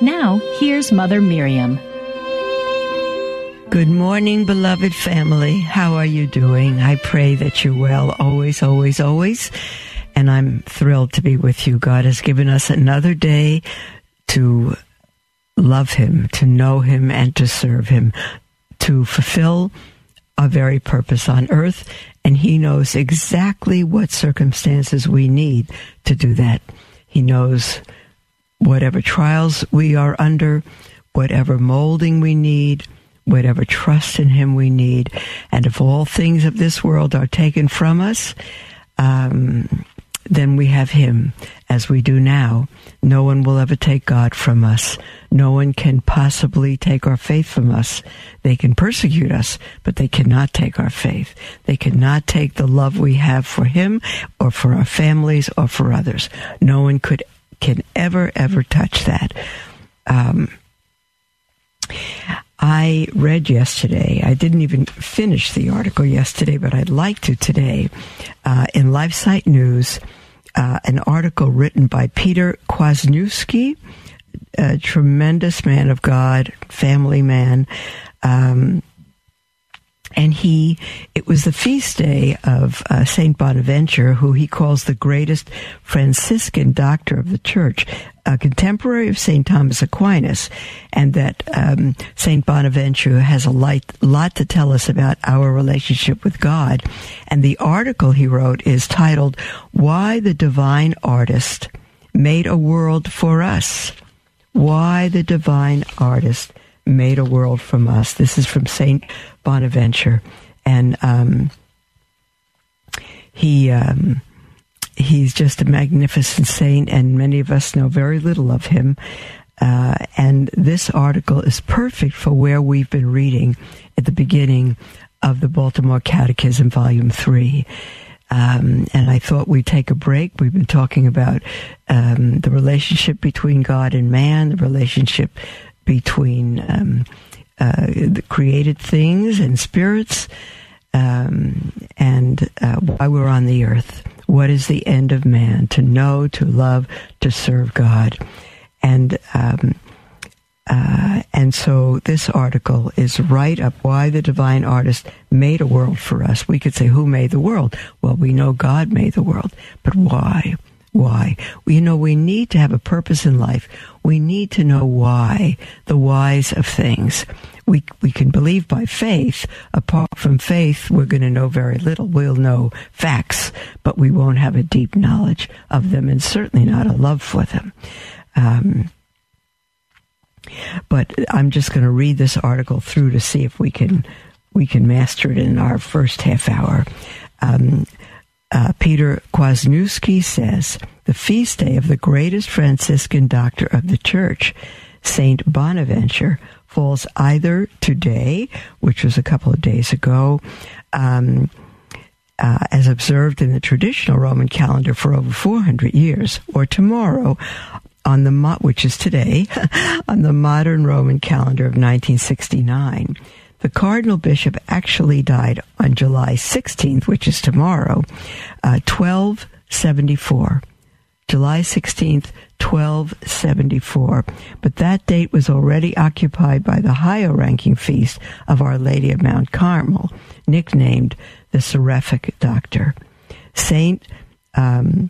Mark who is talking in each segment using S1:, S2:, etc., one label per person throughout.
S1: Now, here's Mother Miriam.
S2: Good morning, beloved family. How are you doing? I pray that you're well always, always, always. And I'm thrilled to be with you. God has given us another day to love Him, to know Him, and to serve Him, to fulfill our very purpose on earth. And He knows exactly what circumstances we need to do that. He knows whatever trials we are under, whatever molding we need whatever trust in Him we need. And if all things of this world are taken from us, um, then we have Him as we do now. No one will ever take God from us. No one can possibly take our faith from us. They can persecute us, but they cannot take our faith. They cannot take the love we have for Him or for our families or for others. No one could can ever ever touch that. Um, I read yesterday, I didn't even finish the article yesterday, but I'd like to today, uh, in LifeSite News, uh, an article written by Peter Kwasniewski, a tremendous man of God, family man. Um, and he, it was the feast day of uh, Saint Bonaventure, who he calls the greatest Franciscan doctor of the church, a contemporary of Saint Thomas Aquinas, and that um, Saint Bonaventure has a light, lot to tell us about our relationship with God. And the article he wrote is titled "Why the Divine Artist Made a World for Us." Why the Divine Artist made a world from us. This is from Saint Bonaventure, and um, he um, he's just a magnificent saint, and many of us know very little of him. Uh, and this article is perfect for where we've been reading at the beginning of the Baltimore Catechism, Volume Three. Um, and I thought we'd take a break. We've been talking about um, the relationship between God and man, the relationship between um, uh, created things and spirits, um, and uh, why we're on the earth. What is the end of man? To know, to love, to serve God, and um, uh, and so this article is right up why the divine artist made a world for us. We could say, who made the world? Well, we know God made the world, but why? Why? You know, we need to have a purpose in life. We need to know why, the whys of things. We, we can believe by faith. Apart from faith, we're going to know very little. We'll know facts, but we won't have a deep knowledge of them and certainly not a love for them. Um, but I'm just going to read this article through to see if we can we can master it in our first half hour. Um, uh, Peter Kwasniewski says the feast day of the greatest Franciscan doctor of the Church, Saint Bonaventure, falls either today, which was a couple of days ago. Um, uh, as observed in the traditional Roman calendar for over 400 years, or tomorrow, on the mo- which is today, on the modern Roman calendar of 1969. The cardinal bishop actually died on July 16th, which is tomorrow, uh, 1274. July 16th, 1274. But that date was already occupied by the higher ranking feast of Our Lady of Mount Carmel, nicknamed the Seraphic Doctor. Saint um,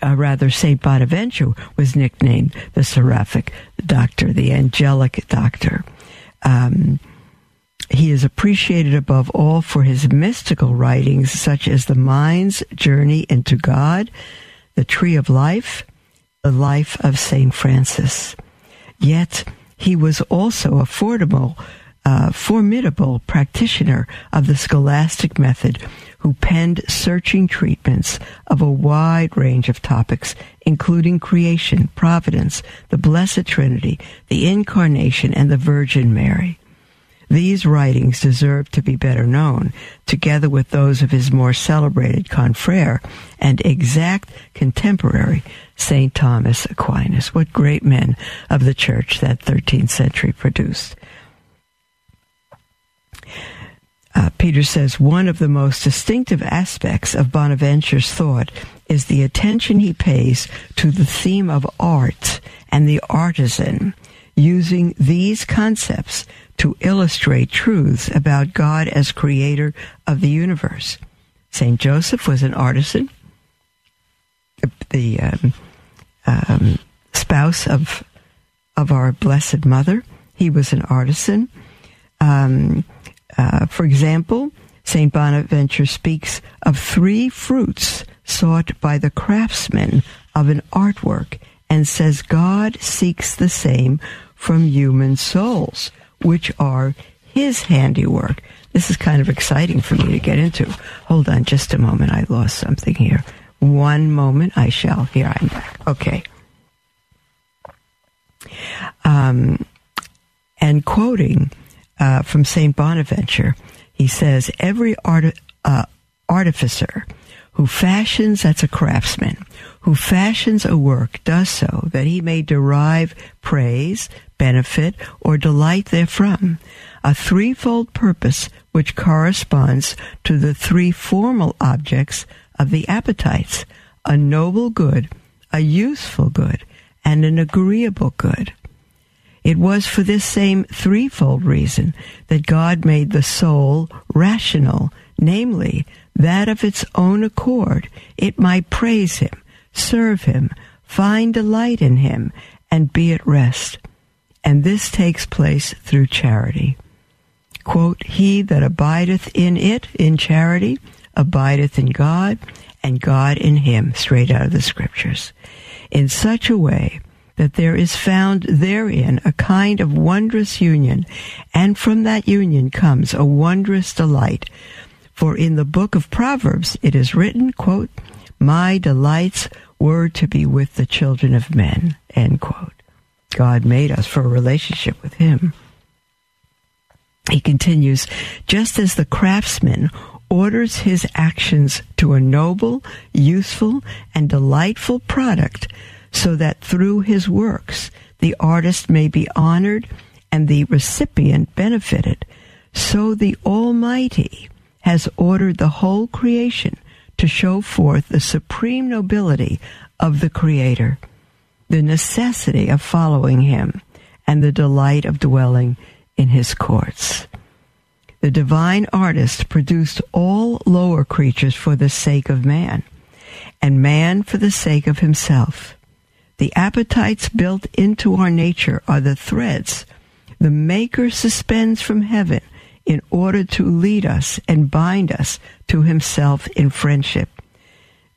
S2: uh, rather, Saint Bonaventure was nicknamed the Seraphic Doctor, the Angelic Doctor. Um, he is appreciated above all for his mystical writings, such as The Mind's Journey into God, The Tree of Life, The Life of Saint Francis. Yet, he was also a formidable uh, formidable practitioner of the scholastic method who penned searching treatments of a wide range of topics, including creation, providence, the Blessed Trinity, the Incarnation, and the Virgin Mary. These writings deserve to be better known, together with those of his more celebrated confrere and exact contemporary, St. Thomas Aquinas. What great men of the church that 13th century produced. Uh, Peter says one of the most distinctive aspects of Bonaventure's thought is the attention he pays to the theme of art and the artisan, using these concepts to illustrate truths about God as creator of the universe. St. Joseph was an artisan, the um, um, spouse of of our Blessed Mother. He was an artisan. Um, uh, for example, St. Bonaventure speaks of three fruits sought by the craftsman of an artwork and says God seeks the same from human souls, which are his handiwork. This is kind of exciting for me to get into. Hold on just a moment. I lost something here. One moment. I shall. Here I'm back. Okay. Um, and quoting uh, from St. Bonaventure. He says, Every art, uh, artificer who fashions, that's a craftsman, who fashions a work does so that he may derive praise, benefit, or delight therefrom. A threefold purpose which corresponds to the three formal objects of the appetites a noble good, a useful good, and an agreeable good. It was for this same threefold reason that God made the soul rational, namely, that of its own accord it might praise Him, serve Him, find delight in Him, and be at rest. And this takes place through charity. Quote, He that abideth in it, in charity, abideth in God, and God in him, straight out of the scriptures. In such a way that there is found therein a kind of wondrous union, and from that union comes a wondrous delight. For in the book of Proverbs it is written, quote, My delights were to be with the children of men, end quote. God made us for a relationship with Him. He continues, just as the craftsman orders his actions to a noble, useful, and delightful product, so that through his works the artist may be honored and the recipient benefited. So the Almighty has ordered the whole creation to show forth the supreme nobility of the Creator, the necessity of following Him, and the delight of dwelling in His courts. The divine artist produced all lower creatures for the sake of man, and man for the sake of himself. The appetites built into our nature are the threads the Maker suspends from heaven in order to lead us and bind us to Himself in friendship.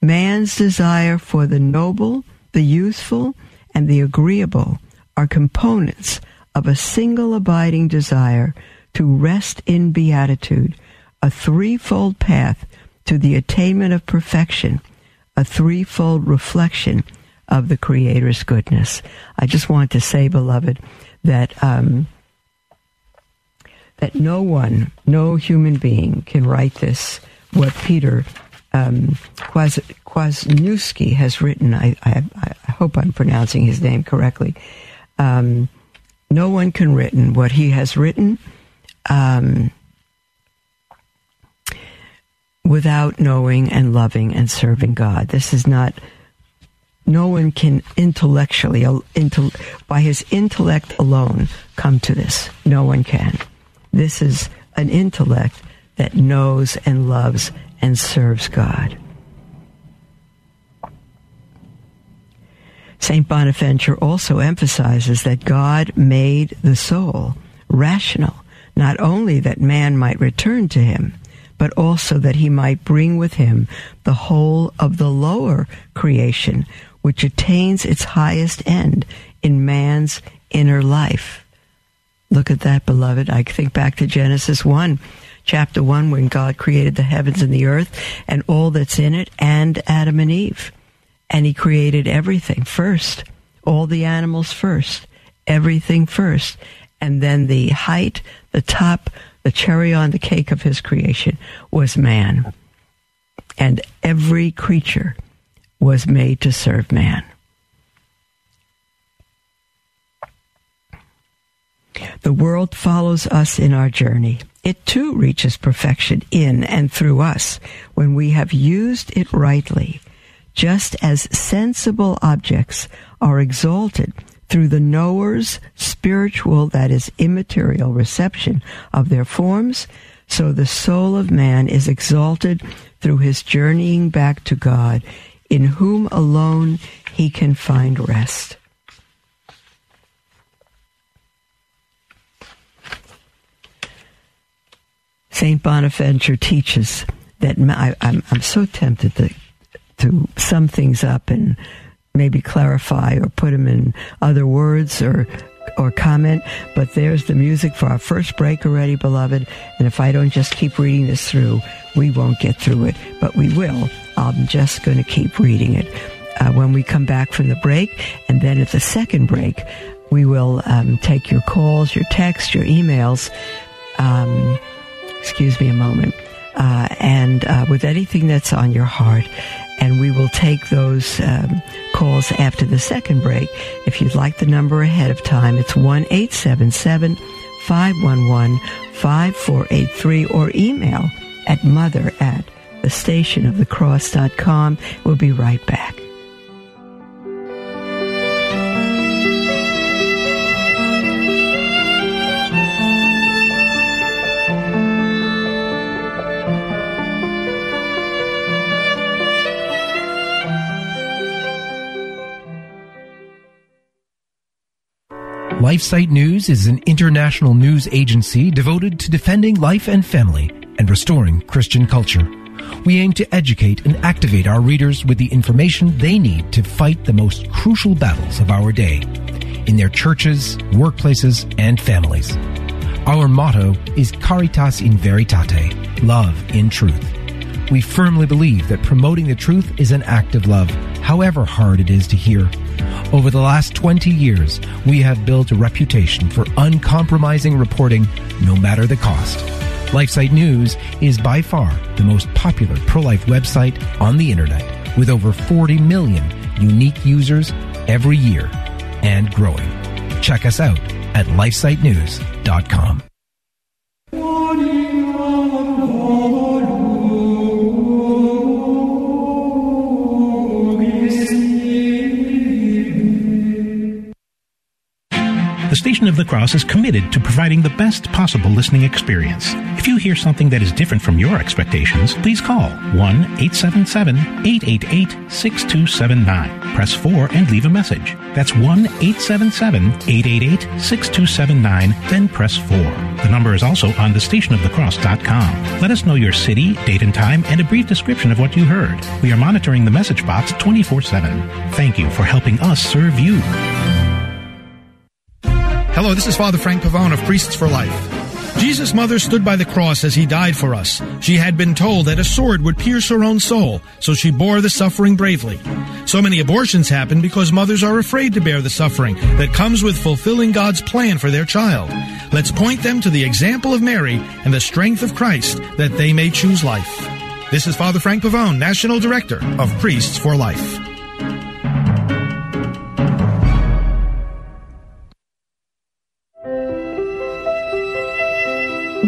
S2: Man's desire for the noble, the useful, and the agreeable are components of a single abiding desire to rest in beatitude, a threefold path to the attainment of perfection, a threefold reflection of the Creator's goodness. I just want to say, beloved, that um, that no one, no human being can write this. What Peter um, Kwasniewski has written, I, I, I, hope I'm pronouncing his name correctly. Um, no one can written what he has written um, without knowing and loving and serving God. This is not no one can intellectually, by his intellect alone, come to this. No one can. This is an intellect that knows and loves and serves God. St. Bonaventure also emphasizes that God made the soul rational, not only that man might return to him, but also that he might bring with him the whole of the lower creation, which attains its highest end in man's inner life. Look at that, beloved. I think back to Genesis 1, chapter 1, when God created the heavens and the earth and all that's in it, and Adam and Eve. And He created everything first, all the animals first, everything first. And then the height, the top, the cherry on the cake of His creation was man. And every creature was made to serve man. The world follows us in our journey. It too reaches perfection in and through us when we have used it rightly, just as sensible objects are exalted through the knower's spiritual, that is, immaterial reception of their forms, so the soul of man is exalted through his journeying back to God, in whom alone he can find rest. Saint Bonaventure teaches that I, am I'm so tempted to to sum things up and maybe clarify or put them in other words or or comment. But there's the music for our first break already, beloved. And if I don't just keep reading this through, we won't get through it. But we will. I'm just going to keep reading it. Uh, when we come back from the break, and then at the second break, we will um, take your calls, your texts, your emails. Um, excuse me a moment, uh, and uh, with anything that's on your heart. And we will take those um, calls after the second break. If you'd like the number ahead of time, it's 1 877 511 5483 or email at mother at the stationofthecross.com. We'll be right back.
S3: LifeSite News is an international news agency devoted to defending life and family and restoring Christian culture. We aim to educate and activate our readers with the information they need to fight the most crucial battles of our day in their churches, workplaces, and families. Our motto is Caritas in Veritate, love in truth. We firmly believe that promoting the truth is an act of love, however hard it is to hear. Over the last 20 years, we have built a reputation for uncompromising reporting no matter the cost. LifeSite News is by far the most popular pro-life website on the internet with over 40 million unique users every year and growing. Check us out at lifesitenews.com.
S4: Station of the Cross is committed to providing the best possible listening experience. If you hear something that is different from your expectations, please call 1 877 888 6279. Press 4 and leave a message. That's 1 877 888 6279, then press 4. The number is also on thestationofthecross.com. Let us know your city, date and time, and a brief description of what you heard. We are monitoring the message box 24 7. Thank you for helping us serve you.
S5: Hello, this is Father Frank Pavone of Priests for Life. Jesus' mother stood by the cross as he died for us. She had been told that a sword would pierce her own soul, so she bore the suffering bravely. So many abortions happen because mothers are afraid to bear the suffering that comes with fulfilling God's plan for their child. Let's point them to the example of Mary and the strength of Christ that they may choose life. This is Father Frank Pavone, National Director of Priests for Life.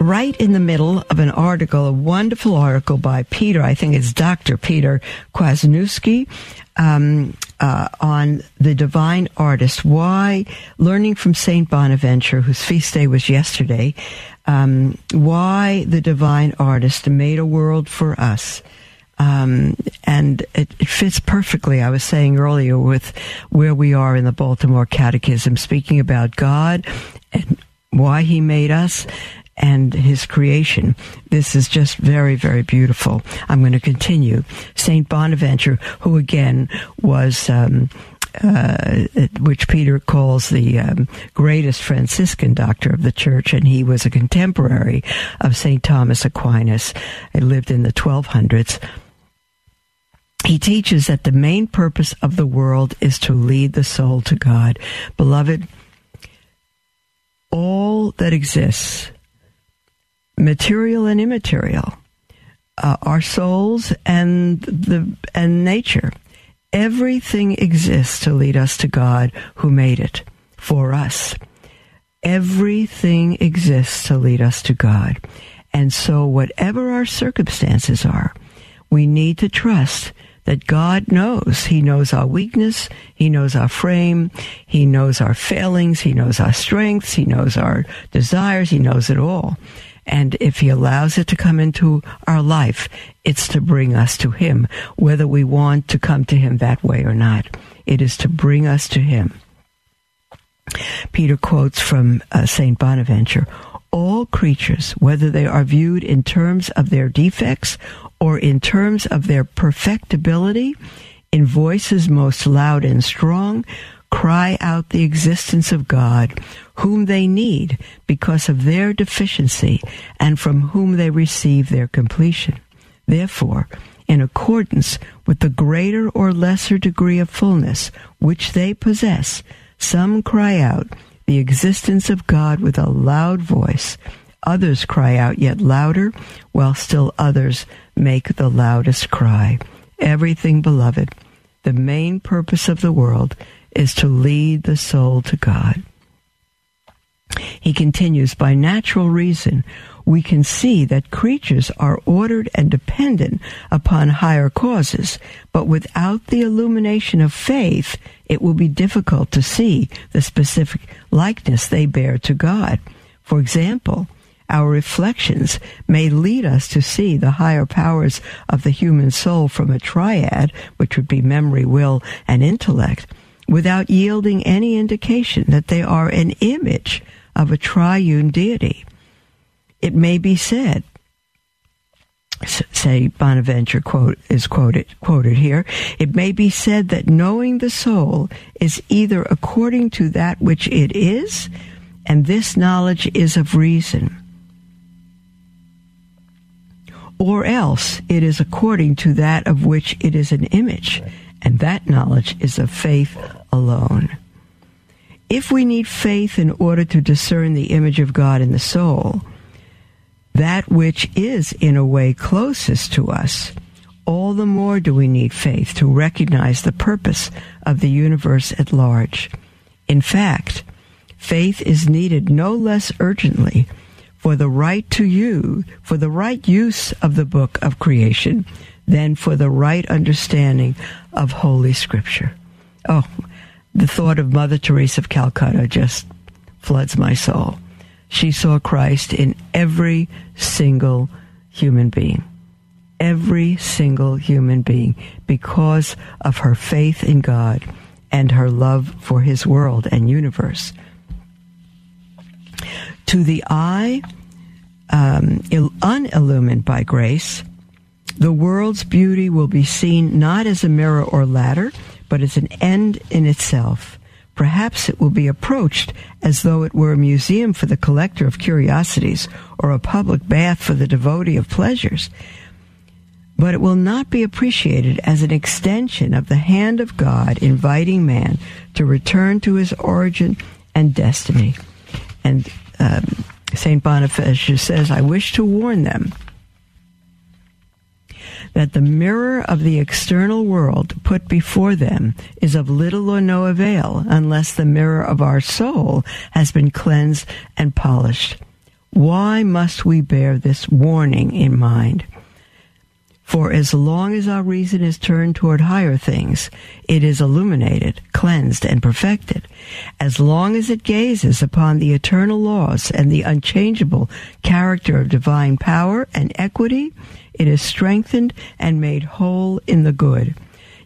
S2: right in the middle of an article, a wonderful article by Peter, I think it's Dr. Peter Kwasniewski, um, uh, on the divine artist. Why, learning from Saint Bonaventure, whose feast day was yesterday, um, why the divine artist made a world for us. Um, and it, it, fits perfectly. I was saying earlier with where we are in the Baltimore Catechism, speaking about God and why He made us and His creation. This is just very, very beautiful. I'm going to continue. Saint Bonaventure, who again was. Um, uh, which Peter calls the um, greatest Franciscan doctor of the church, and he was a contemporary of St. Thomas Aquinas. He lived in the 1200s. He teaches that the main purpose of the world is to lead the soul to God. Beloved, all that exists, material and immaterial, uh, our souls and the and nature, everything exists to lead us to God who made it for us. Everything exists to lead us to God. And so whatever our circumstances are, we need to trust that God knows. He knows our weakness. He knows our frame. He knows our failings. He knows our strengths. He knows our desires. He knows it all. And if He allows it to come into our life, it's to bring us to Him, whether we want to come to Him that way or not. It is to bring us to Him. Peter quotes from uh, St. Bonaventure all creatures, whether they are viewed in terms of their defects or in terms of their perfectibility, in voices most loud and strong, cry out the existence of God, whom they need because of their deficiency and from whom they receive their completion. Therefore, in accordance with the greater or lesser degree of fullness which they possess, some cry out the existence of God with a loud voice, others cry out yet louder, while still others make the loudest cry. Everything, beloved, the main purpose of the world is to lead the soul to God. He continues, by natural reason, we can see that creatures are ordered and dependent upon higher causes, but without the illumination of faith, it will be difficult to see the specific likeness they bear to God. For example, our reflections may lead us to see the higher powers of the human soul from a triad, which would be memory, will, and intellect, without yielding any indication that they are an image of a triune deity. It may be said, say Bonaventure quote is quoted quoted here it may be said that knowing the soul is either according to that which it is and this knowledge is of reason or else it is according to that of which it is an image, and that knowledge is of faith alone. If we need faith in order to discern the image of God in the soul, that which is in a way closest to us, all the more do we need faith to recognize the purpose of the universe at large. In fact, faith is needed no less urgently for the right to you, for the right use of the book of creation, than for the right understanding of Holy Scripture. Oh, the thought of Mother Teresa of Calcutta just floods my soul. She saw Christ in every single human being. Every single human being because of her faith in God and her love for his world and universe. To the eye um, unillumined by grace, the world's beauty will be seen not as a mirror or ladder, but as an end in itself. Perhaps it will be approached as though it were a museum for the collector of curiosities or a public bath for the devotee of pleasures. But it will not be appreciated as an extension of the hand of God inviting man to return to his origin and destiny. And um, St. Boniface says, I wish to warn them that the mirror of the external world put before them is of little or no avail unless the mirror of our soul has been cleansed and polished. Why must we bear this warning in mind? For as long as our reason is turned toward higher things, it is illuminated, cleansed, and perfected. As long as it gazes upon the eternal laws and the unchangeable character of divine power and equity, it is strengthened and made whole in the good.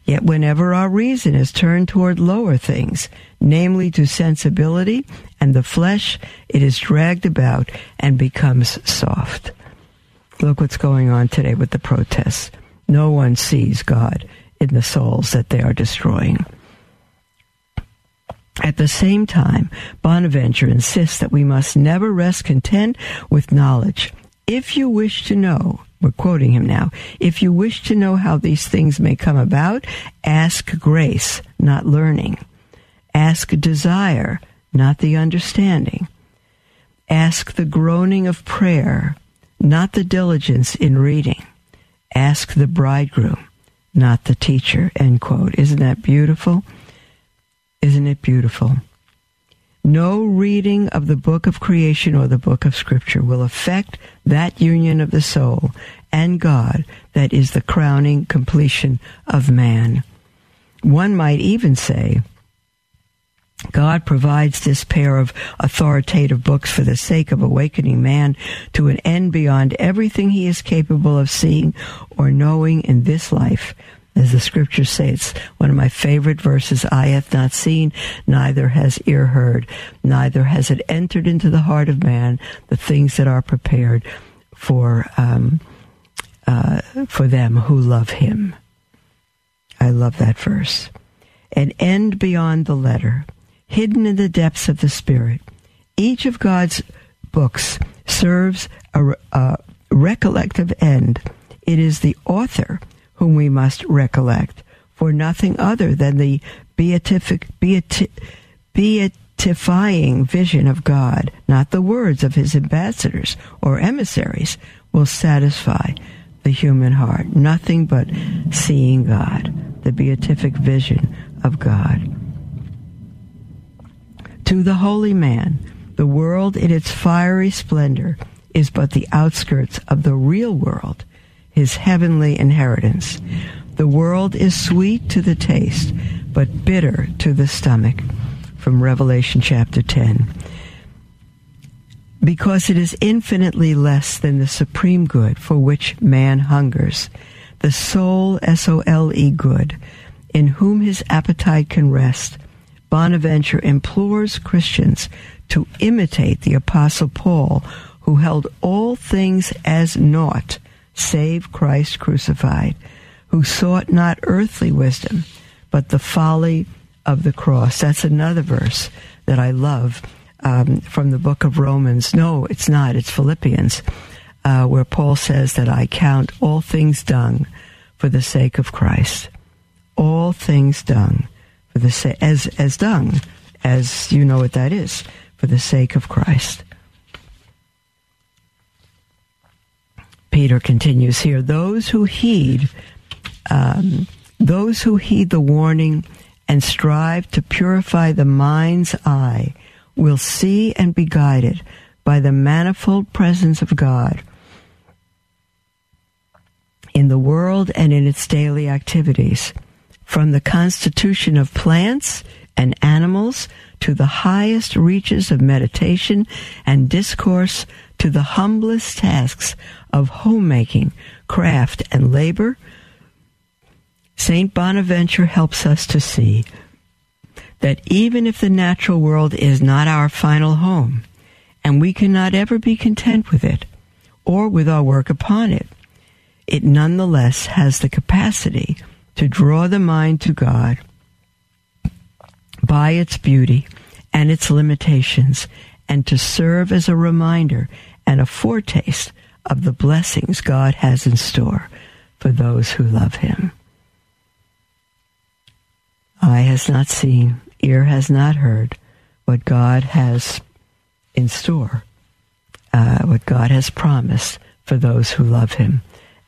S2: Yet whenever our reason is turned toward lower things, namely to sensibility and the flesh, it is dragged about and becomes soft. Look what's going on today with the protests. No one sees God in the souls that they are destroying. At the same time, Bonaventure insists that we must never rest content with knowledge. If you wish to know, we're quoting him now, if you wish to know how these things may come about, ask grace, not learning. Ask desire, not the understanding. Ask the groaning of prayer, not the diligence in reading. Ask the bridegroom, not the teacher. End quote. Isn't that beautiful? Isn't it beautiful? No reading of the book of creation or the book of scripture will affect that union of the soul and God that is the crowning completion of man. One might even say God provides this pair of authoritative books for the sake of awakening man to an end beyond everything he is capable of seeing or knowing in this life. As the scripture says, one of my favorite verses. I have not seen, neither has ear heard, neither has it entered into the heart of man the things that are prepared for um, uh, for them who love him. I love that verse. An end beyond the letter hidden in the depths of the Spirit. Each of God's books serves a, a recollective end. It is the author whom we must recollect, for nothing other than the beatific, beati, beatifying vision of God, not the words of his ambassadors or emissaries, will satisfy the human heart. Nothing but seeing God, the beatific vision of God. To the holy man, the world in its fiery splendor is but the outskirts of the real world, his heavenly inheritance. The world is sweet to the taste, but bitter to the stomach. From Revelation chapter 10. Because it is infinitely less than the supreme good for which man hungers, the sole S-O-L-E good, in whom his appetite can rest, Bonaventure implores Christians to imitate the Apostle Paul, who held all things as naught save Christ crucified, who sought not earthly wisdom, but the folly of the cross. That's another verse that I love um, from the book of Romans. No, it's not. It's Philippians, uh, where Paul says that I count all things dung for the sake of Christ. All things dung for the sa- as as dung, as you know what that is, for the sake of Christ. Peter continues here: those who heed, um, those who heed the warning and strive to purify the mind's eye will see and be guided by the manifold presence of God in the world and in its daily activities from the constitution of plants and animals to the highest reaches of meditation and discourse to the humblest tasks of homemaking, craft, and labor, St. Bonaventure helps us to see that even if the natural world is not our final home, and we cannot ever be content with it, or with our work upon it, it nonetheless has the capacity to draw the mind to God by its beauty and its limitations, and to serve as a reminder and a foretaste of the blessings God has in store for those who love Him. Eye has not seen, ear has not heard what God has in store, uh, what God has promised for those who love Him.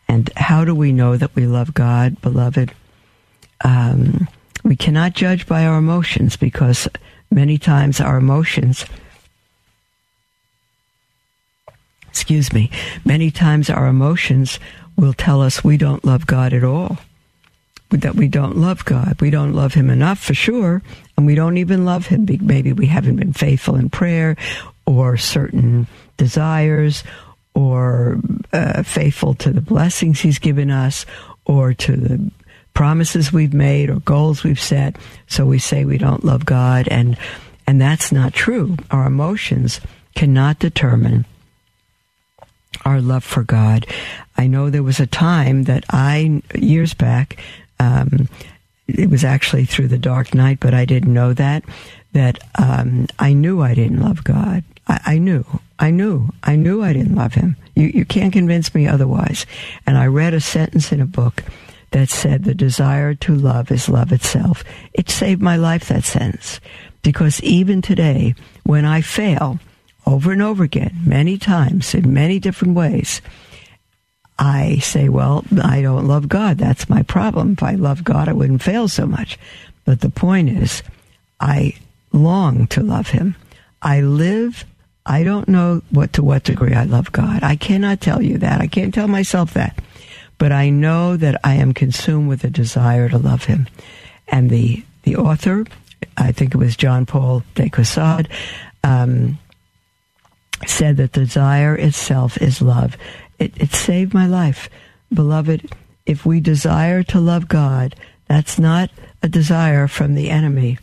S2: And how do we know that we love God, beloved? Um, we cannot judge by our emotions because many times our emotions, excuse me, many times our emotions will tell us we don't love God at all. That we don't love God. We don't love Him enough for sure. And we don't even love Him. Maybe we haven't been faithful in prayer or certain desires or uh, faithful to the blessings He's given us or to the promises we've made or goals we've set. So we say we don't love God. And, and that's not true. Our emotions cannot determine our love for God. I know there was a time that I, years back, um, it was actually through the dark night, but I didn't know that, that um, I knew I didn't love God. I, I, knew, I knew, I knew I didn't love Him. You, you can't convince me otherwise. And I read a sentence in a book that said, the desire to love is love itself. It saved my life, that sentence. Because even today, when I fail, over and over again, many times, in many different ways, I say, well, I don't love God. That's my problem. If I love God, I wouldn't fail so much. But the point is, I long to love Him. I live, I don't know what to what degree I love God. I cannot tell you that. I can't tell myself that. But I know that I am consumed with a desire to love Him. And the, the author, I think it was John Paul de Caussade, um, said that desire itself is love. It, it saved my life. Beloved, if we desire to love God, that's not a desire from the enemy.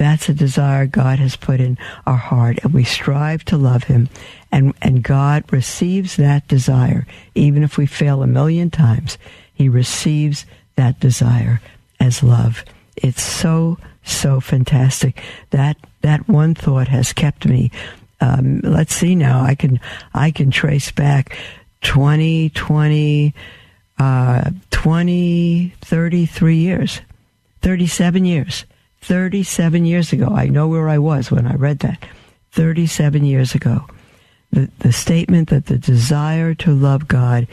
S2: That's a desire God has put in our heart, and we strive to love Him. And, and God receives that desire. Even if we fail a million times, He receives that desire as love. It's so, so fantastic. That, that one thought has kept me um, let's see now. I can I can trace back 20, 20, uh, 20, 33 years, 37 years, 37 years ago. I know where I was when I read that. 37 years ago. The, the statement that the desire to love God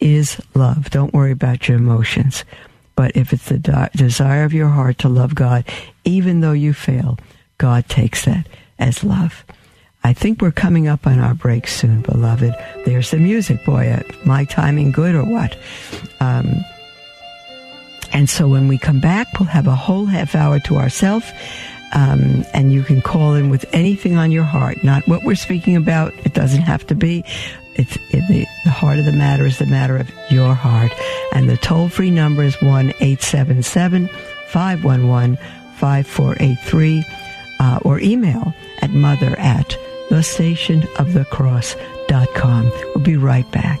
S2: is love. Don't worry about your emotions. But if it's the de- desire of your heart to love God, even though you fail, God takes that as love. I think we're coming up on our break soon, beloved. There's the music, boy. My timing good or what? Um, and so when we come back, we'll have a whole half hour to ourselves. Um, and you can call in with anything on your heart, not what we're speaking about. It doesn't have to be. It's it, the, the heart of the matter is the matter of your heart. And the toll free number is 1 877 511 5483 uh, or email at mother at thestationofthecross.com. We'll be right back.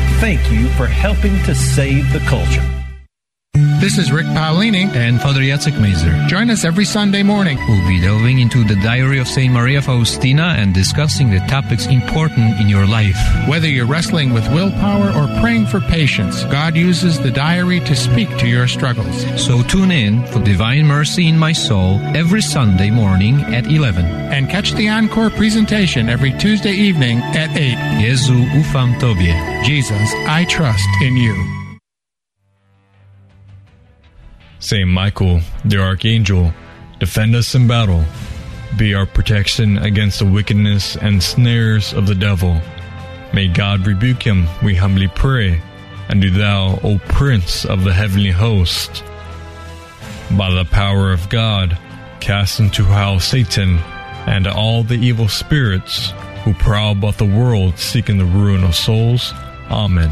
S6: thank you for helping to save the culture.
S5: This is Rick Paolini
S7: and Father Jacek Mazer.
S5: Join us every Sunday morning.
S7: We'll be delving into the diary of St. Maria Faustina and discussing the topics important in your life.
S5: Whether you're wrestling with willpower or praying for patience, God uses the diary to speak to your struggles.
S7: So tune in for Divine Mercy in My Soul every Sunday morning at 11.
S5: And catch the encore presentation every Tuesday evening at 8.
S7: Jezu ufam Tobie.
S5: Jesus, I trust in you.
S8: Saint Michael, the Archangel, defend us in battle. Be our protection against the wickedness and snares of the devil. May God rebuke him, we humbly pray. And do thou, O Prince of the heavenly host, by the power of God, cast into hell Satan and all the evil spirits who prowl about the world seeking the ruin of souls. Amen.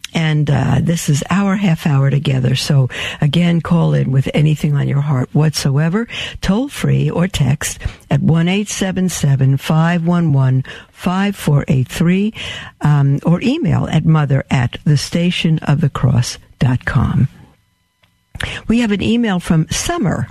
S2: and uh, this is our half hour together. So again, call in with anything on your heart whatsoever, toll free or text at one eight seven seven five one one five four eight three, um, or email at mother at the station of the cross dot com. We have an email from Summer.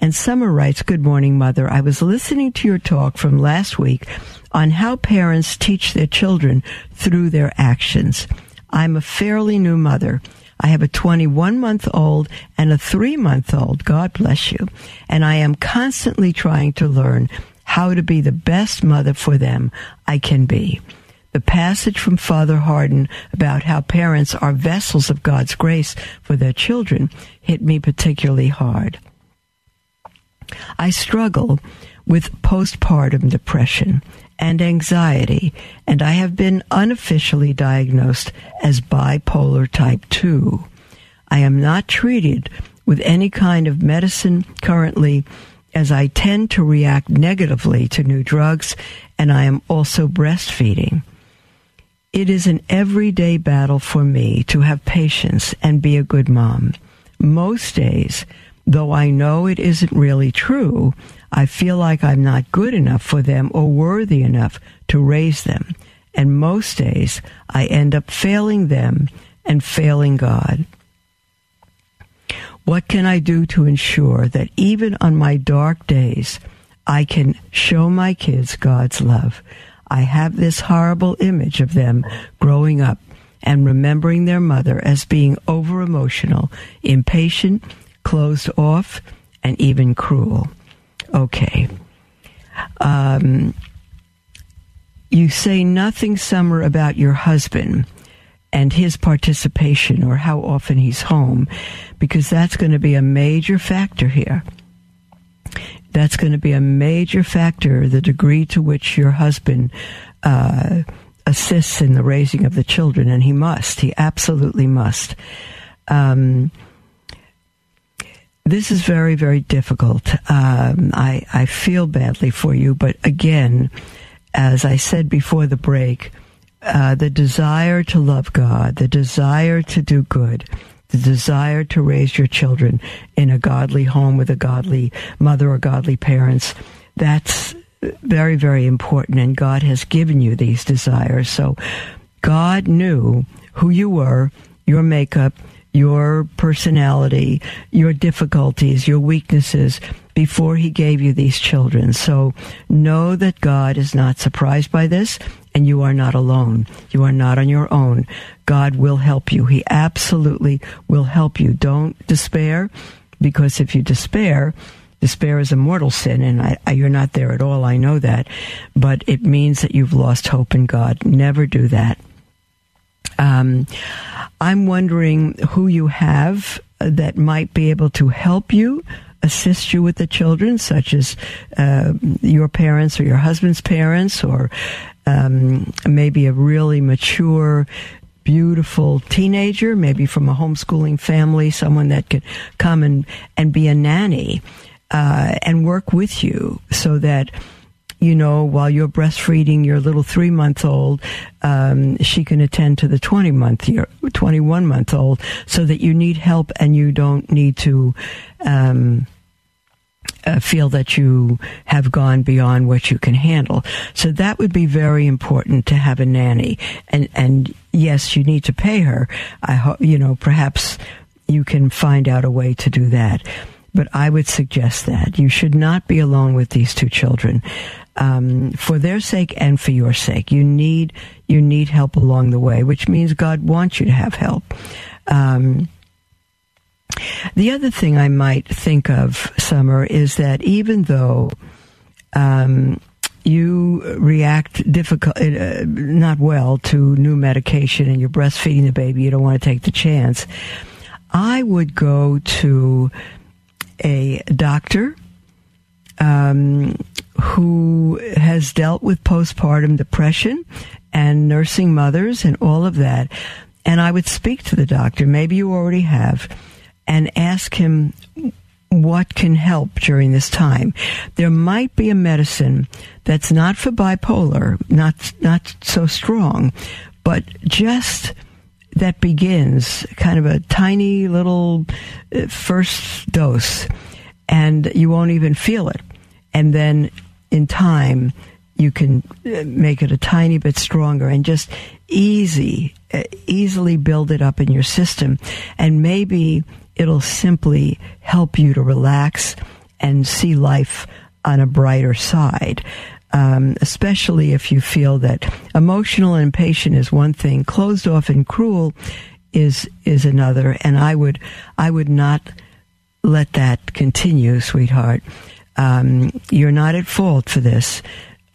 S2: And Summer writes, Good morning, Mother. I was listening to your talk from last week on how parents teach their children through their actions. I'm a fairly new mother. I have a 21 month old and a three month old. God bless you. And I am constantly trying to learn how to be the best mother for them I can be. The passage from Father Hardon about how parents are vessels of God's grace for their children hit me particularly hard. I struggle with postpartum depression and anxiety, and I have been unofficially diagnosed as bipolar type 2. I am not treated with any kind of medicine currently as I tend to react negatively to new drugs and I am also breastfeeding. It is an everyday battle for me to have patience and be a good mom. Most days, though I know it isn't really true, I feel like I'm not good enough for them or worthy enough to raise them. And most days, I end up failing them and failing God. What can I do to ensure that even on my dark days, I can show my kids God's love? I have this horrible image of them growing up and remembering their mother as being over emotional, impatient, closed off, and even cruel. Okay. Um, you say nothing, Summer, about your husband and his participation or how often he's home, because that's going to be a major factor here. That's going to be a major factor, the degree to which your husband uh, assists in the raising of the children, and he must. He absolutely must. Um, this is very, very difficult. Um, I, I feel badly for you, but again, as I said before the break, uh, the desire to love God, the desire to do good, the desire to raise your children in a godly home with a godly mother or godly parents, that's very, very important. And God has given you these desires. So God knew who you were, your makeup, your personality, your difficulties, your weaknesses before he gave you these children. So know that God is not surprised by this and you are not alone. You are not on your own. God will help you. He absolutely will help you. Don't despair because if you despair, despair is a mortal sin and I, I, you're not there at all. I know that, but it means that you've lost hope in God. Never do that. Um, I'm wondering who you have that might be able to help you assist you with the children, such as uh, your parents or your husband's parents, or um, maybe a really mature, beautiful teenager, maybe from a homeschooling family, someone that could come and, and be a nanny uh, and work with you so that you know, while you're breastfeeding your little three month old, um, she can attend to the 20 month year, 21 month old so that you need help and you don't need to, um, uh, feel that you have gone beyond what you can handle. So that would be very important to have a nanny. And and yes, you need to pay her. I hope you know perhaps you can find out a way to do that. But I would suggest that you should not be alone with these two children. Um, for their sake and for your sake, you need you need help along the way, which means God wants you to have help. Um, the other thing I might think of, Summer, is that even though um, you react difficult, uh, not well to new medication, and you're breastfeeding the baby, you don't want to take the chance. I would go to a doctor um, who has dealt with postpartum depression and nursing mothers and all of that. And I would speak to the doctor, maybe you already have, and ask him what can help during this time. There might be a medicine that's not for bipolar, not not so strong, but just that begins kind of a tiny little uh, first dose and you won't even feel it. And then in time you can uh, make it a tiny bit stronger and just easy uh, easily build it up in your system and maybe it'll simply help you to relax and see life on a brighter side. Um, especially if you feel that emotional and impatient is one thing, closed off and cruel is is another. And I would I would not let that continue, sweetheart. Um, you're not at fault for this.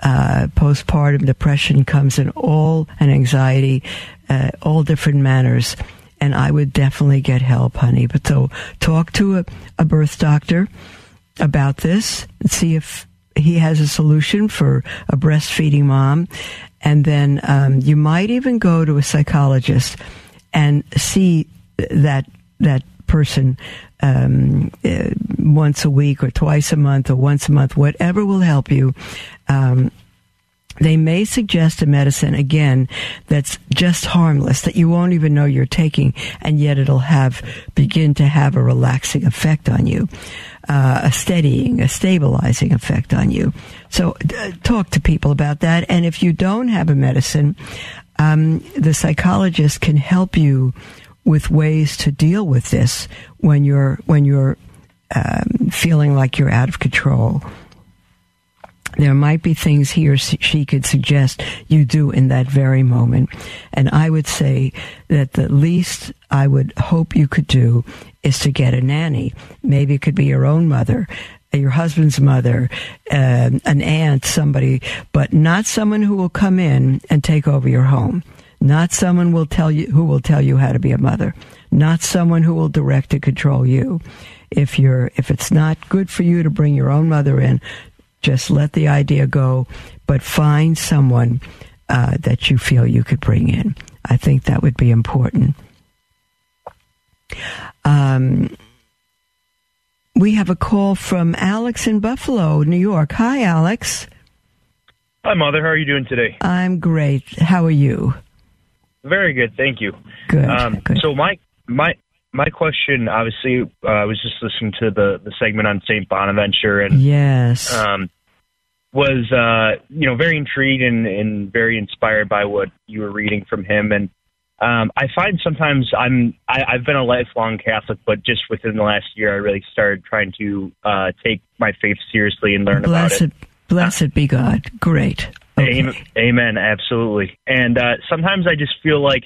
S2: Uh, postpartum depression comes in all and anxiety, uh, all different manners and I would definitely get help, honey. But so talk to a, a birth doctor about this and see if he has a solution for a breastfeeding mom. And then um, you might even go to a psychologist and see that that person um, uh, once a week or twice a month or once a month, whatever will help you. Um, they may suggest a medicine again that's just harmless that you won't even know you're taking and yet it'll have begin to have a relaxing effect on you uh, a steadying a stabilizing effect on you so uh, talk to people about that and if you don't have a medicine um, the psychologist can help you with ways to deal with this when you're when you're um, feeling like you're out of control there might be things he or she could suggest you do in that very moment. And I would say that the least I would hope you could do is to get a nanny. Maybe it could be your own mother, your husband's mother, uh, an aunt, somebody, but not someone who will come in and take over your home. Not someone will tell you who will tell you how to be a mother. Not someone who will direct and control you. If you're if it's not good for you to bring your own mother in, just let the idea go, but find someone uh, that you feel you could bring in. I think that would be important. Um, we have a call from Alex in Buffalo, New York. Hi, Alex.
S9: Hi, Mother. How are you doing today?
S2: I'm great. How are you?
S9: Very good, thank you.
S2: Good. Um, good.
S9: So my my my question, obviously, uh, I was just listening to the the segment on Saint Bonaventure, and
S2: yes,
S9: um, was uh, you know very intrigued and, and very inspired by what you were reading from him, and um, I find sometimes I'm I, I've been a lifelong Catholic, but just within the last year, I really started trying to uh, take my faith seriously and learn
S2: blessed,
S9: about it.
S2: Blessed be God. Great.
S9: Amen, amen. Absolutely. And uh, sometimes I just feel like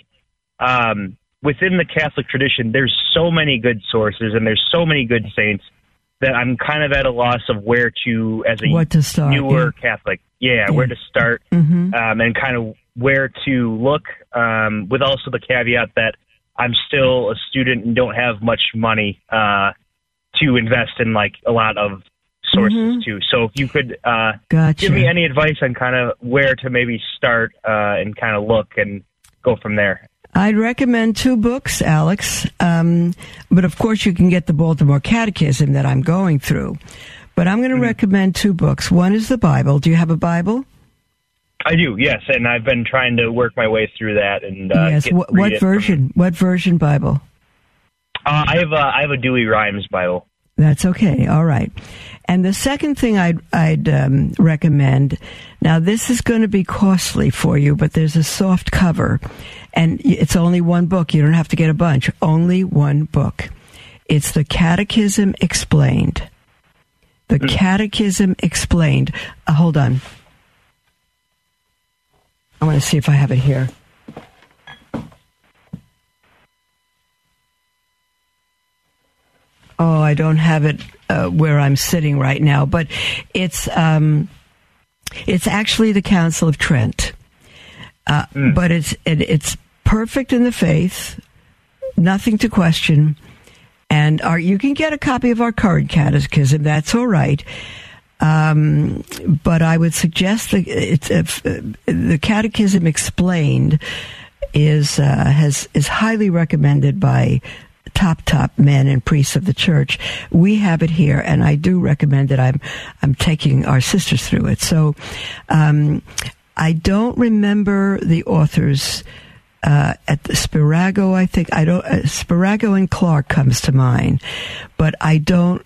S9: um, within the Catholic tradition, there's so many good sources and there's so many good saints that I'm kind of at a loss of where to, as a
S2: what to start,
S9: newer yeah. Catholic, yeah, yeah, where to start,
S2: mm-hmm.
S9: um, and kind of where to look. Um, with also the caveat that I'm still a student and don't have much money uh, to invest in like a lot of sources mm-hmm. too. So if you could uh,
S2: gotcha.
S9: give me any advice on kind of where to maybe start uh, and kind of look and go from there.
S2: I'd recommend two books, Alex. Um, but of course, you can get the Baltimore Catechism that I'm going through. But I'm going to mm-hmm. recommend two books. One is the Bible. Do you have a Bible?
S9: I do, yes, and I've been trying to work my way through that. And uh,
S2: yes,
S9: what,
S2: what version? What version Bible?
S9: Uh, I have a I have a Douay-Rheims Bible.
S2: That's okay. All right. And the second thing I'd, I'd um, recommend now, this is going to be costly for you, but there's a soft cover, and it's only one book. You don't have to get a bunch, only one book. It's the Catechism Explained. The mm. Catechism Explained. Uh, hold on. I want to see if I have it here. Oh, I don't have it uh, where I'm sitting right now, but it's um, it's actually the Council of Trent, uh, mm. but it's it, it's perfect in the faith, nothing to question, and our, you can get a copy of our current catechism. That's all right. Um, but I would suggest that it's uh, the Catechism Explained is uh, has is highly recommended by top top men and priests of the church. We have it here, and I do recommend that. I'm I'm taking our sisters through it. So um, I don't remember the authors. Uh, at the Spirago, I think I don't. Uh, Spirago and Clarke comes to mind, but I don't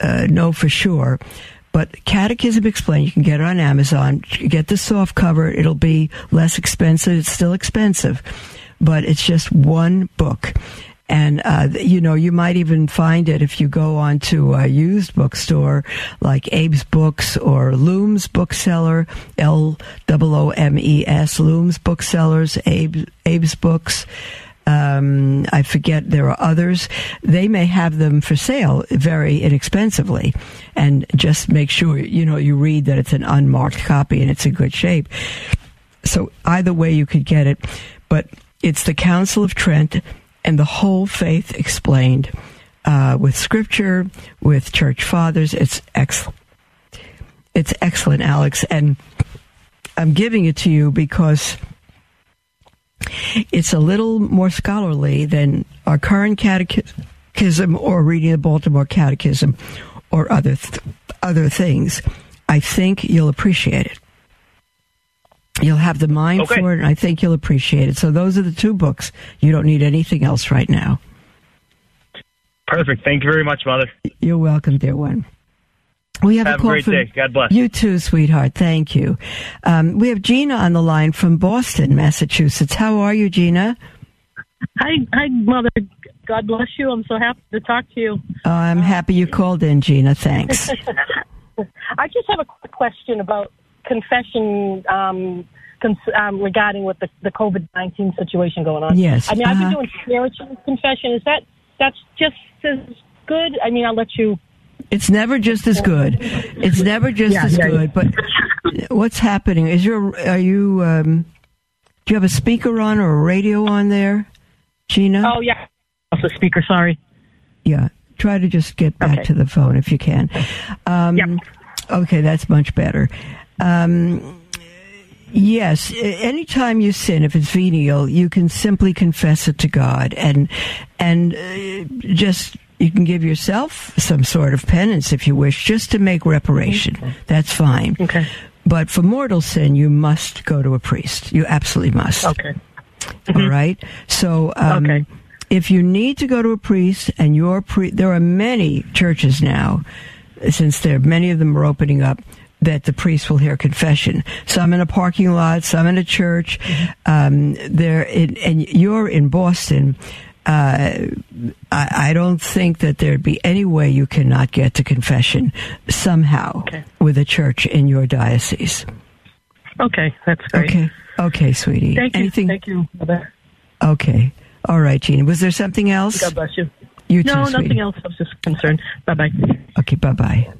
S2: uh, know for sure. But Catechism Explained, you can get it on Amazon. Get the soft cover; it'll be less expensive. It's still expensive, but it's just one book, and, uh, you know, you might even find it if you go onto a used bookstore like Abe's Books or Looms Bookseller, L O O M E S, Looms Booksellers, Abe, Abe's Books. Um, I forget there are others. They may have them for sale very inexpensively, and just make sure you know you read that it's an unmarked copy and it's in good shape. So either way, you could get it, but it's the Council of Trent and the whole faith explained uh, with scripture, with church fathers. It's excellent. It's excellent, Alex, and I'm giving it to you because it's a little more scholarly than our current catechism or reading the Baltimore Catechism or other th- other things. I think you'll appreciate it. You'll have the mind okay. for it, and I think you'll appreciate it. So those are the two books. You don't need anything else right now.
S9: Perfect. Thank you very much, Mother.
S2: You're welcome, dear one. We have,
S9: have
S2: a,
S9: a great
S2: for,
S9: day. God bless.
S2: You too, sweetheart. Thank you. Um, we have Gina on the line from Boston, Massachusetts. How are you, Gina?
S10: Hi, hi, Mother. God bless you. I'm so happy to talk to you.
S2: Oh, I'm happy you called in, Gina. Thanks.
S10: I just have a quick question about confession um, cons- um, regarding with the, the COVID nineteen situation going on.
S2: Yes,
S10: I mean uh-huh. I've been
S2: uh-huh.
S10: doing spiritual confession. Is that that's just as good? I mean, I'll let you.
S2: It's never just as good. It's never just yeah, as yeah, good. Yeah. But what's happening? Is your are you? Um, do you have a speaker on or a radio on there, Gina?
S10: Oh yeah, off the speaker. Sorry.
S2: Yeah, try to just get back okay. to the phone if you can. Um,
S10: yep.
S2: Okay, that's much better. Um, yes, anytime you sin, if it's venial, you can simply confess it to God and and uh, just you can give yourself some sort of penance if you wish, just to make reparation. Okay. That's fine.
S10: Okay.
S2: But for mortal sin, you must go to a priest. You absolutely must.
S10: Okay.
S2: Mm-hmm. All right. So. Um,
S10: okay.
S2: If you need to go to a priest, and your pri- there are many churches now, since there many of them are opening up that the priest will hear confession. Some in a parking lot, some in a church. Um, there, and you're in Boston. Uh, I, I, don't think that there'd be any way you cannot get to confession somehow
S10: okay.
S2: with a church in your diocese.
S10: Okay, that's great.
S2: Okay, okay, sweetie.
S10: Thank you.
S2: Anything?
S10: Thank you. Mother.
S2: Okay. All right, Gina. Was there something else?
S10: God bless you.
S2: You
S10: no,
S2: too,
S10: nothing else. I was just concerned. Bye bye.
S2: Okay, bye bye.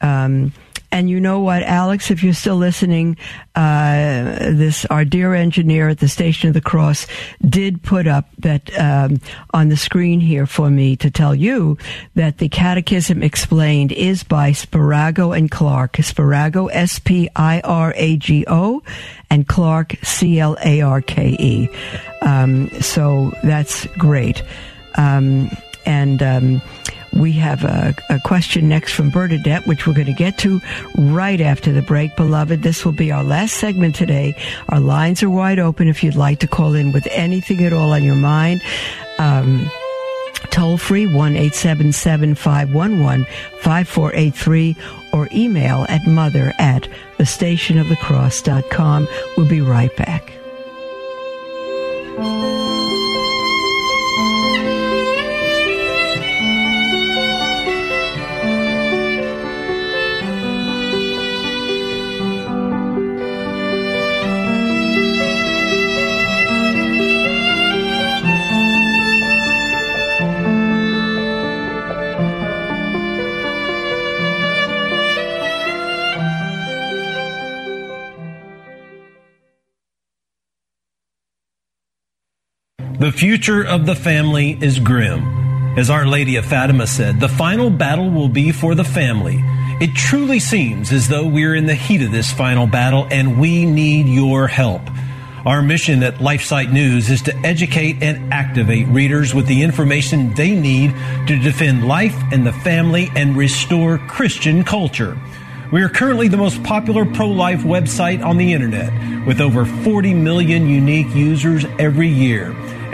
S2: Um, and you know what, Alex, if you're still listening, uh, this our dear engineer at the Station of the Cross did put up that um, on the screen here for me to tell you that the Catechism Explained is by Spirago and Clarke. Spirago, S P I R A G O, and Clarke, C L A R K E. Um, so that's great. Um, and um, we have a, a, question next from Bernadette, which we're going to get to right after the break. Beloved, this will be our last segment today. Our lines are wide open if you'd like to call in with anything at all on your mind. Um, Toll free 1 877 511 5483 or email at mother at thestationofthecross.com. We'll be right back.
S6: Future of the family is grim. As Our Lady of Fatima said, the final battle will be for the family. It truly seems as though we're in the heat of this final battle and we need your help. Our mission at LifeSite News is to educate and activate readers with the information they need to defend life and the family and restore Christian culture. We are currently the most popular pro life website on the internet with over 40 million unique users every year.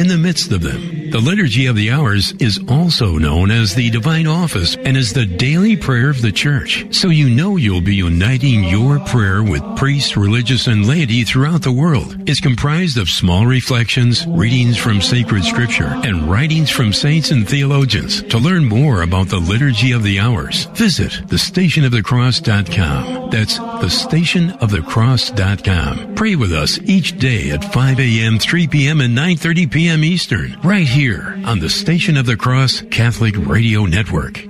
S11: in the midst of them. The Liturgy of the Hours is also known as the Divine Office and is the daily prayer of the Church. So you know you'll be uniting your prayer with priests, religious, and laity throughout the world. It's comprised of small reflections, readings from sacred scripture, and writings from saints and theologians. To learn more about the Liturgy of the Hours, visit thestationofthecross.com. That's thestationofthecross.com. Pray with us each day at 5 a.m., 3 p.m., and 9.30 p.m. Eastern, right here on the Station of the Cross Catholic Radio Network.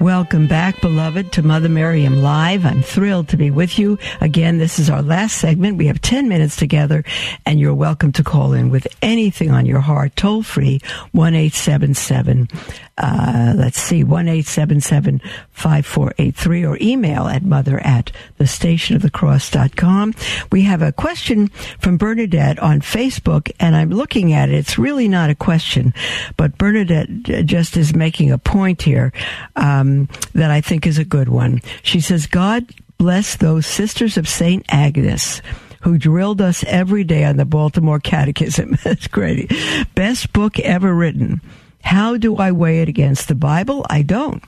S2: Welcome back, beloved, to Mother Miriam Live. I'm thrilled to be with you. Again, this is our last segment. We have 10 minutes together, and you're welcome to call in with anything on your heart, toll free, 1 877 uh, let's see, 1-877-5483 or email at mother at thestationofthecross.com. We have a question from Bernadette on Facebook and I'm looking at it. It's really not a question, but Bernadette just is making a point here, um, Um, that I think is a good one. She says, God bless those sisters of St. Agnes who drilled us every day on the Baltimore Catechism. That's great. Best book ever written. How do I weigh it against the Bible? I don't.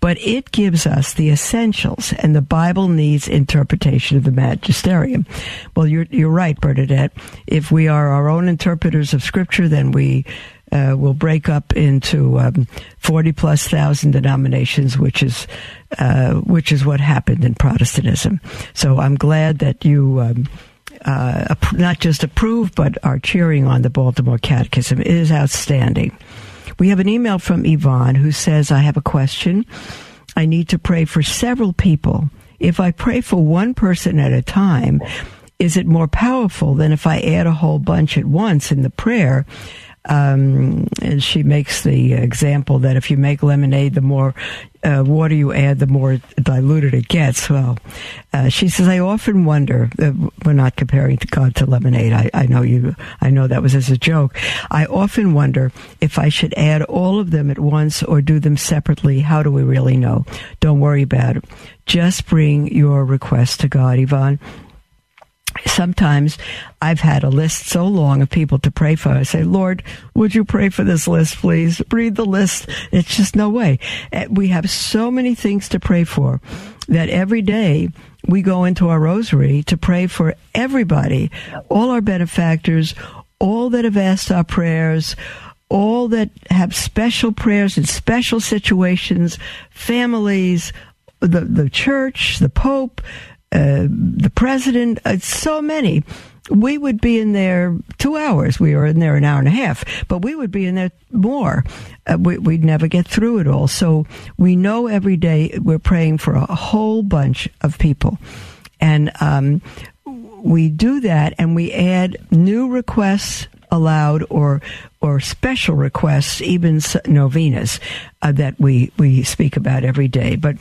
S2: But it gives us the essentials, and the Bible needs interpretation of the magisterium. Well, you're, you're right, Bernadette. If we are our own interpreters of Scripture, then we uh, will break up into um, 40 plus thousand denominations, which is uh, which is what happened in Protestantism. So I'm glad that you. Um, uh, not just approve, but are cheering on the Baltimore Catechism. It is outstanding. We have an email from Yvonne who says, I have a question. I need to pray for several people. If I pray for one person at a time, is it more powerful than if I add a whole bunch at once in the prayer? Um, and she makes the example that if you make lemonade, the more uh, water you add, the more diluted it gets. Well, uh, she says, I often wonder. Uh, we're not comparing God to lemonade. I, I know you. I know that was as a joke. I often wonder if I should add all of them at once or do them separately. How do we really know? Don't worry about it. Just bring your request to God, Yvonne sometimes I've had a list so long of people to pray for. I say, Lord, would you pray for this list, please? Read the list. It's just no way. Eh, we have so many things to pray for that every day we go into our rosary to pray for everybody, all our benefactors, all that have asked our prayers, all that have special prayers in special situations, families, the, the church, the Pope, uh, the president, uh, so many. We would be in there two hours. We were in there an hour and a half, but we would be in there more. Uh, we, would never get through it all. So we know every day we're praying for a whole bunch of people. And um, we do that and we add new requests allowed or or special requests, even novenas uh, that we we speak about every day. But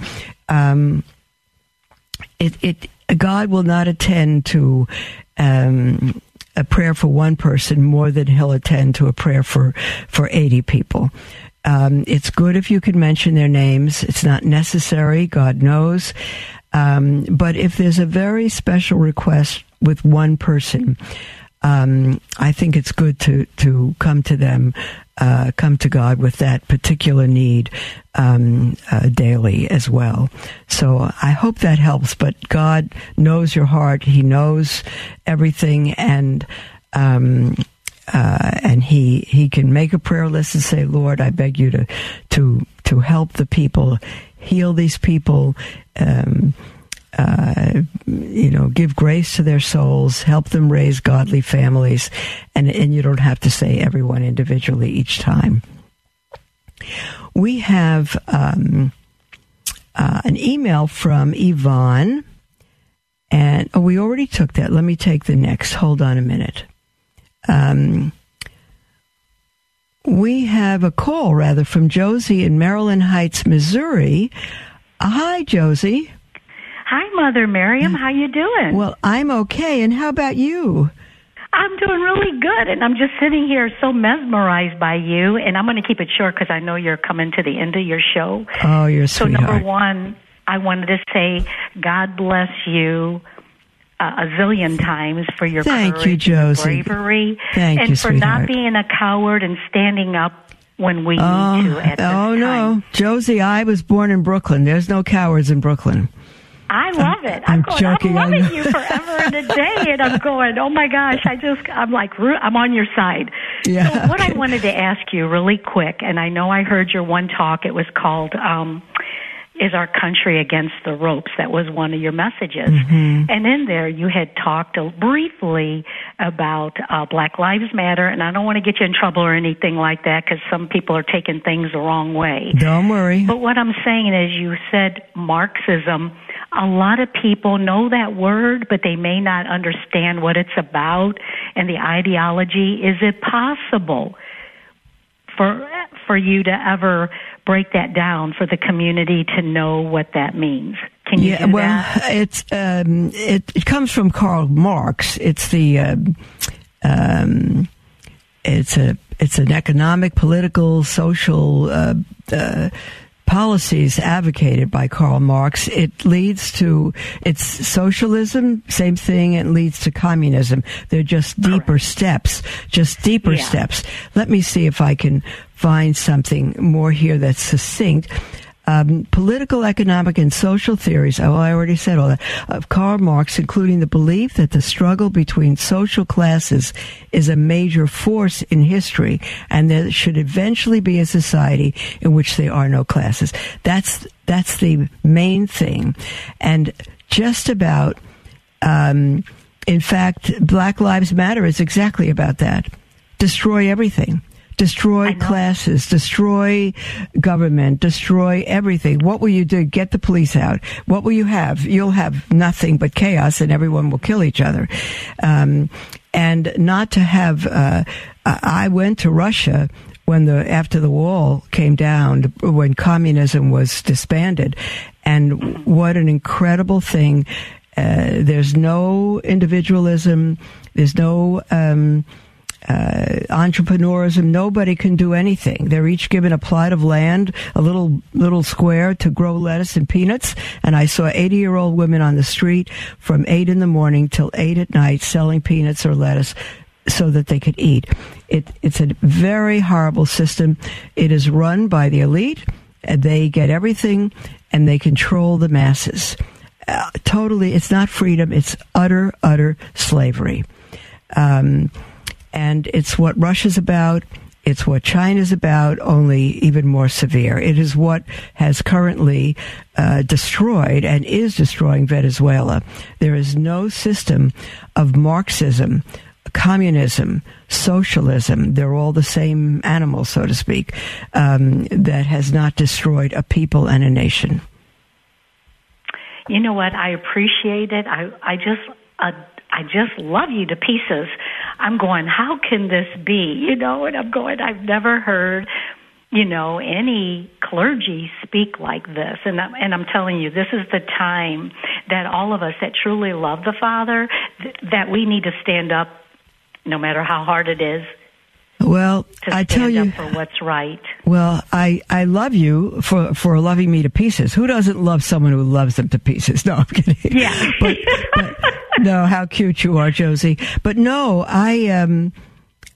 S2: um, it, it God will not attend to um, a prayer for one person more than He'll attend to a prayer for for eighty people. Um, it's good if you can mention their names. It's not necessary. God knows. Um, but if there's a very special request with one person, um, I think it's good to to come to them, uh, come to God with that particular need um, uh, daily as well. So I hope that helps. But God knows your heart; He knows everything, and. Um, uh, and he he can make a prayer list and say, Lord, I beg you to to to help the people, heal these people, um, uh, you know, give grace to their souls, help them raise godly families, and, and you don't have to say everyone individually each time. We have um, uh, an email from Yvonne, and oh, we already took that. Let me take the next. Hold on a minute. Um, we have a call, rather, from Josie in Maryland Heights, Missouri. Uh, hi, Josie.
S12: Hi, Mother Miriam. How you doing?
S2: Well, I'm okay. And how about you?
S12: I'm doing really good, and I'm just sitting here so mesmerized by you. And I'm going to keep it short because I know you're coming to the end of your show.
S2: Oh, you're
S12: so
S2: sweetheart.
S12: number one, I wanted to say God bless you uh, a zillion times for your
S2: Thank
S12: courage
S2: you, Josie.
S12: and bravery,
S2: Thank
S12: and
S2: you,
S12: for
S2: sweetheart.
S12: not being a coward and standing up when we
S2: oh,
S12: need to. At this
S2: oh no, Josie! I was born in Brooklyn. There's no cowards in Brooklyn.
S12: I love it.
S2: I'm
S12: I'm, going,
S2: joking,
S12: I'm loving you forever and a day, and I'm going. Oh my gosh! I just, I'm like, I'm on your side.
S2: Yeah,
S12: So what I wanted to ask you really quick, and I know I heard your one talk. It was called. um is our country against the ropes? That was one of your messages.
S2: Mm-hmm.
S12: And in there, you had talked briefly about uh, Black Lives Matter, and I don't want to get you in trouble or anything like that because some people are taking things the wrong way.
S2: Don't worry.
S12: But what I'm saying is, you said Marxism. A lot of people know that word, but they may not understand what it's about and the ideology. Is it possible for for you to ever break that down for the community to know what that means? Can you
S2: yeah, well, it's um, it, it comes from Karl Marx. It's the um, um, it's a it's an economic, political, social uh, uh, policies advocated by Karl Marx. It leads to it's socialism, same thing. It leads to communism. They're just deeper steps, just deeper
S12: Yeah.
S2: steps. Let me see if I can find something more here that's succinct. Um, political, economic, and social theories, oh, I already said all that, of Karl Marx, including the belief that the struggle between social classes is a major force in history and there should eventually be a society in which there are no classes. That's, that's the main thing. And just about, um, in fact, Black Lives Matter is exactly about that. Destroy everything. Destroy classes, destroy government, destroy everything. What will you do? Get the police out. What will you have? You'll have nothing but chaos and everyone will kill each other. Um, and not to have, uh, I went to Russia when the, after the wall came down, when communism was disbanded. And what an incredible thing. Uh, there's no individualism. There's no, um, uh, entrepreneurism. Nobody can do anything. They're each given a plot of land, a little little square to grow lettuce and peanuts. And I saw 80 year old women on the street from eight in the morning till eight at night selling peanuts or lettuce so that they could eat. It, it's a very horrible system. It is run by the elite. And they get everything and they control the masses. Uh, totally, it's not freedom. It's utter, utter slavery. Um, and it's what Russia's about. It's what China's about, only even more severe. It is what has currently uh, destroyed and is destroying Venezuela. There is no system of Marxism, communism, socialism, they're all the same animal, so to speak, um, that has not destroyed a people and a nation.
S12: You know what? I appreciate it. I, I just, uh, I just love you to pieces. I'm going, how can this be? You know, and I'm going, I've never heard, you know, any clergy speak like this. And I'm, and I'm telling you, this is the time that all of us that truly love the Father, th- that we need to stand up, no matter how hard it is.
S2: Well, I tell you,
S12: for what's right.
S2: Well, I, I love you for, for loving me to pieces. Who doesn't love someone who loves them to pieces? No, I'm kidding.
S12: Yeah.
S2: but, but no, how cute you are, Josie. But no, I um,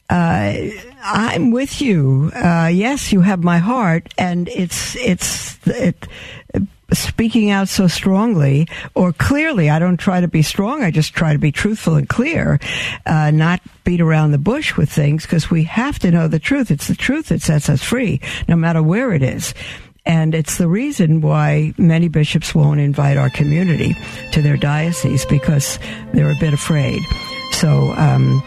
S2: uh, I'm with you. Uh, yes, you have my heart, and it's it's it, speaking out so strongly or clearly. I don't try to be strong. I just try to be truthful and clear, uh, not beat around the bush with things because we have to know the truth. It's the truth that sets us free, no matter where it is. And it's the reason why many bishops won't invite our community to their diocese because they're a bit afraid. So, um,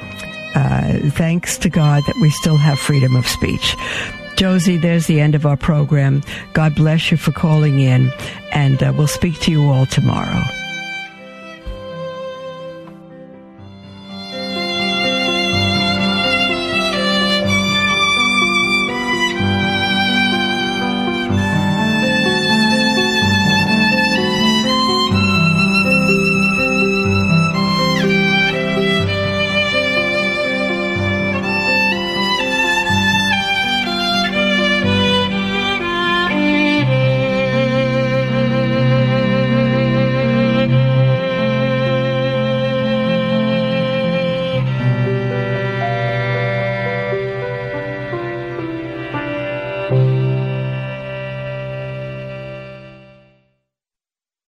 S2: uh, thanks to God that we still have freedom of speech. Josie, there's the end of our program. God bless you for calling in, and uh, we'll speak to you all tomorrow.